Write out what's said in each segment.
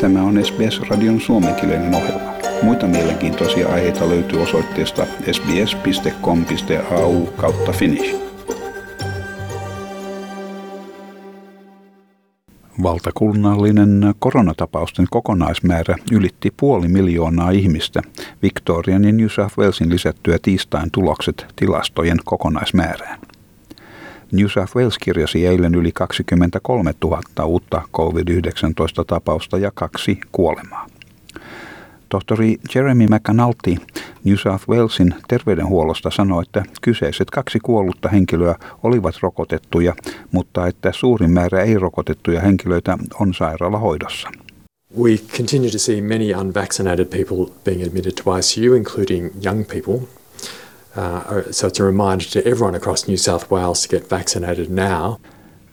Tämä on SBS-radion suomenkielinen ohjelma. Muita mielenkiintoisia aiheita löytyy osoitteesta sbs.com.au kautta finnish. Valtakunnallinen koronatapausten kokonaismäärä ylitti puoli miljoonaa ihmistä Victorian ja New South Walesin lisättyä tiistain tulokset tilastojen kokonaismäärään. New South Wales kirjasi eilen yli 23 000 uutta COVID-19-tapausta ja kaksi kuolemaa. Tohtori Jeremy McAnulty New South Walesin terveydenhuollosta sanoi, että kyseiset kaksi kuollutta henkilöä olivat rokotettuja, mutta että suurin määrä ei-rokotettuja henkilöitä on sairaalahoidossa. We continue to see many unvaccinated people being admitted to ICU, including young people. Uh, so it's a reminder to everyone across New South Wales to get vaccinated now.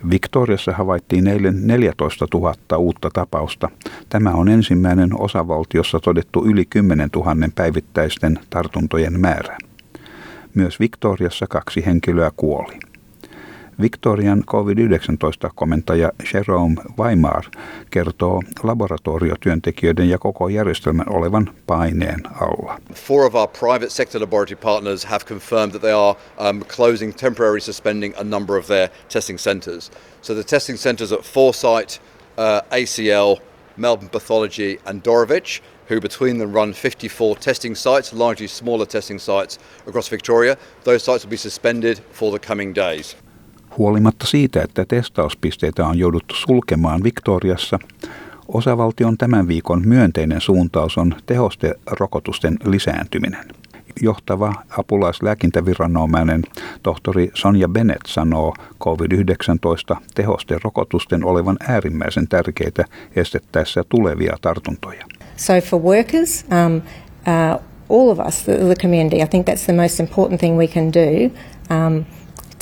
Victoriassa havaittiin eilen 14 000 uutta tapausta. Tämä on ensimmäinen osavaltiossa todettu yli 10 000 päivittäisten tartuntojen määrä. Myös Victoriassa kaksi henkilöä kuoli. Victorian COVID-19-komentaja Jerome Weimar kertoo laboratoriotyöntekijöiden ja koko järjestelmän olevan paineen alla. Four of our private sector laboratory partners have confirmed that they are um, closing, temporarily suspending a number of their testing centres. So the testing centres at Foresight, uh, ACL, Melbourne Pathology and Dorevitch who between them run 54 testing sites, largely smaller testing sites across Victoria. Those sites will be suspended for the coming days. Huolimatta siitä, että testauspisteitä on jouduttu sulkemaan Victoriassa, osavaltion tämän viikon myönteinen suuntaus on tehosterokotusten lisääntyminen. Johtava apulaislääkintäviranomainen tohtori Sonja Bennett sanoo COVID-19 tehosterokotusten olevan äärimmäisen tärkeitä estettäessä tulevia tartuntoja. So for workers, um, uh, all of us, the, the community, I think that's the most important thing we can do. Um,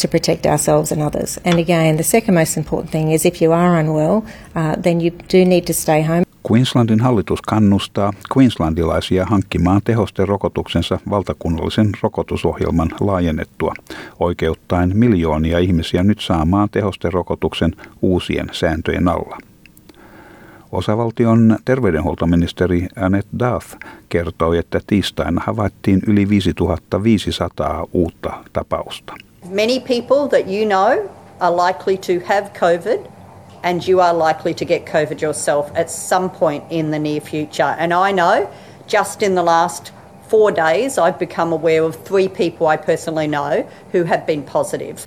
to protect ourselves and others. And again, the second most important thing is if you are unwell, uh, then you do need to stay home. Queenslandin hallitus kannustaa queenslandilaisia hankkimaan tehosten rokotuksensa valtakunnallisen rokotusohjelman laajennettua, oikeuttaen miljoonia ihmisiä nyt saamaan tehosten rokotuksen uusien sääntöjen alla. Osavaltion terveydenhuoltoministeri Annette Duff kertoi, että tiistaina havaittiin yli 5500 uutta tapausta. Many people that you know are likely to have COVID, and you are likely to get COVID yourself at some point in the near future. And I know just in the last four days, I've become aware of three people I personally know who have been positive.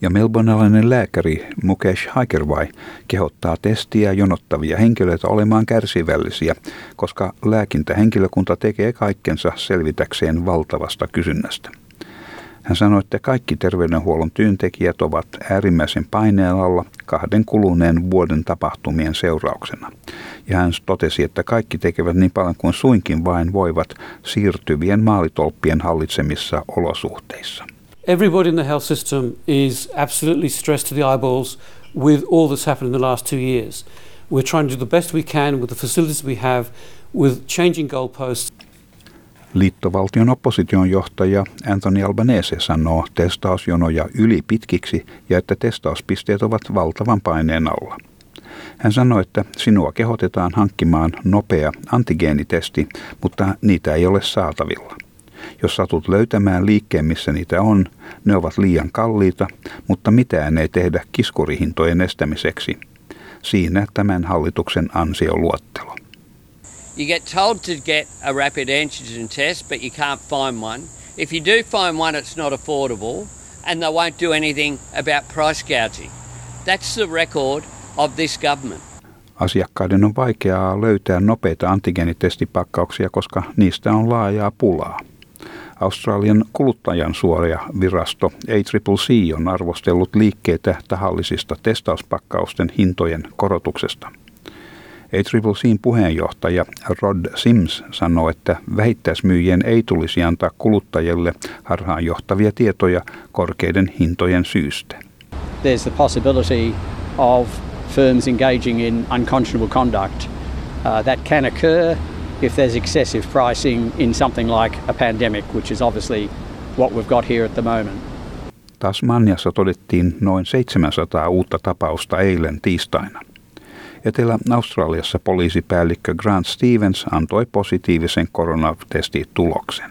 Ja melbournalainen lääkäri Mukesh Haikervai kehottaa testiä jonottavia henkilöitä olemaan kärsivällisiä, koska lääkintähenkilökunta tekee kaikkensa selvitäkseen valtavasta kysynnästä. Hän sanoi, että kaikki terveydenhuollon työntekijät ovat äärimmäisen paineen alla kahden kuluneen vuoden tapahtumien seurauksena. Ja hän totesi, että kaikki tekevät niin paljon kuin suinkin vain voivat siirtyvien maalitolppien hallitsemissa olosuhteissa. Everybody in the health system is absolutely stressed to the eyeballs with all that's happened in the last two years. We're trying to do the best we can with the facilities we have, with changing goalposts. Liittovaltion opposition johtaja Anthony Albanese sanoo testausjonoja yli pitkiksi ja että testauspisteet ovat valtavan paineen alla. Hän sanoi, että sinua kehotetaan hankkimaan nopea antigeenitesti, mutta niitä ei ole saatavilla. Jos satut löytämään liikkeen, missä niitä on, ne ovat liian kalliita, mutta mitään ei tehdä kiskurihintojen estämiseksi. Siinä tämän hallituksen ansioluottelo. You get told to get a rapid antigen test, but you can't find one. If you do find one, it's not affordable, and they won't do anything about price gouging. That's the record of this government. Asiakkaiden on vaikeaa löytää nopeita antigeenitestipakkauksia, koska niistä on laajaa pulaa. Australian kuluttajan suoja virasto ACCC on arvostellut liikkeitä tahallisista testauspakkausten hintojen korotuksesta – ACCCin puheenjohtaja Rod Sims sanoi, että vähittäismyyjien ei tulisi antaa kuluttajille harhaanjohtavia tietoja korkeiden hintojen syystä. There's the possibility of firms engaging in unconscionable conduct. Uh, that can occur if there's excessive pricing in something like a pandemic, which is obviously what we've got here at the moment. Tasmaniassa todettiin noin 700 uutta tapausta eilen tiistaina. Etelä-Australiassa poliisipäällikkö Grant Stevens antoi positiivisen koronatestituloksen.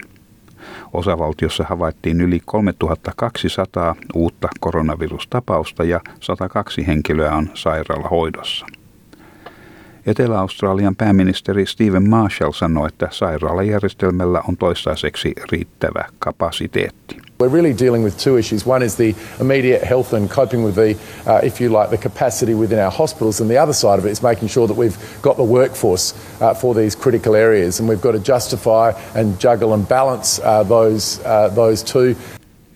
Osavaltiossa havaittiin yli 3200 uutta koronavirustapausta ja 102 henkilöä on sairaalahoidossa. Etelä-Australian pääministeri Stephen Marshall sanoi, että sairaalajärjestelmällä on toistaiseksi riittävä kapasiteetti. We're really dealing with two issues. One is the immediate health and coping with the, uh, if you like, the capacity within our hospitals, and the other side of it is making sure that we've got the workforce uh, for these critical areas, and we've got to justify and juggle and balance uh, those uh, those two.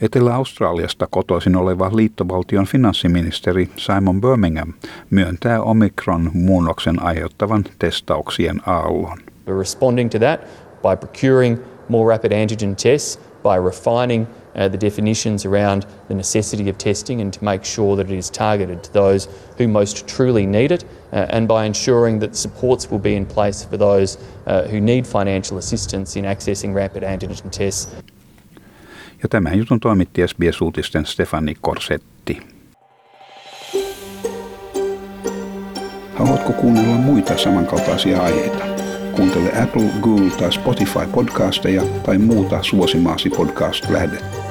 Etelä-Australiasta kotoisin oleva liittovaltion finanssiministeri Simon Birmingham myöntää Omikron-muunnoksen aiheuttavan testauksien aallon. We're responding to that by procuring more rapid antigen tests, by refining uh, the definitions around the necessity of testing and to make sure that it is targeted to those who most truly need it, uh, and by ensuring that supports will be in place for those uh, who need financial assistance in accessing rapid antigen tests. Ja tämän jutun toimitti SBS-uutisten Stefani Korsetti. Haluatko kuunnella muita samankaltaisia aiheita? Kuuntele Apple, Google tai Spotify podcasteja tai muuta suosimaasi podcast-lähdettä.